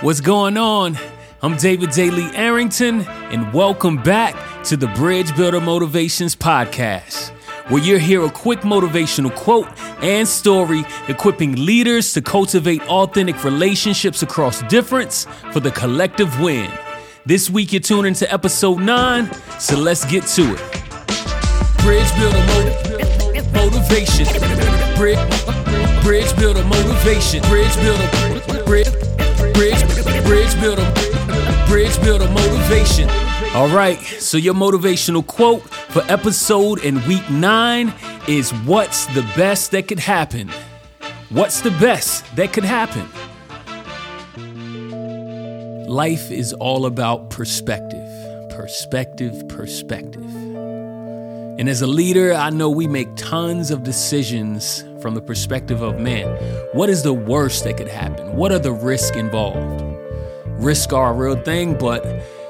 What's going on? I'm David Daly Arrington, and welcome back to the Bridge Builder Motivations Podcast, where you'll hear a quick motivational quote and story equipping leaders to cultivate authentic relationships across difference for the collective win. This week, you're tuning to episode 9, so let's get to it. Bridge Builder motiv- Motivation. Bridge, bridge Builder Motivation. Bridge Builder. Bridge, Bridge Builder Motivation. All right, so your motivational quote for episode in week 9 is What's the best that could happen? What's the best that could happen? Life is all about perspective, perspective, perspective. And as a leader, I know we make tons of decisions from the perspective of man. What is the worst that could happen? What are the risks involved? Risks are a real thing, but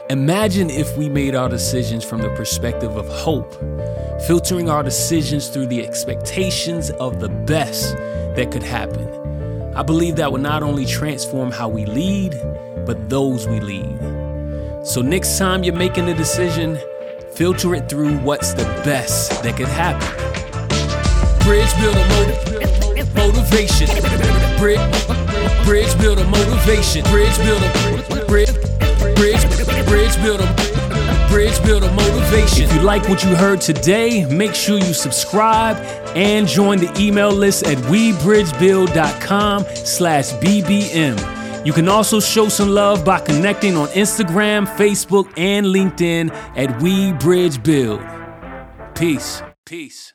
imagine if we made our decisions from the perspective of hope, filtering our decisions through the expectations of the best that could happen. I believe that would not only transform how we lead, but those we lead. So, next time you're making a decision, filter it through what's the best that could happen. Bridge builder motiv- motivation. Bridge, builder motivation. Bridge builder. Bridge, bridge, bridge builder. Bridge builder motivation. If you like what you heard today, make sure you subscribe and join the email list at webridgebuild.com slash bbm. You can also show some love by connecting on Instagram, Facebook, and LinkedIn at We Bridge Build. Peace. Peace.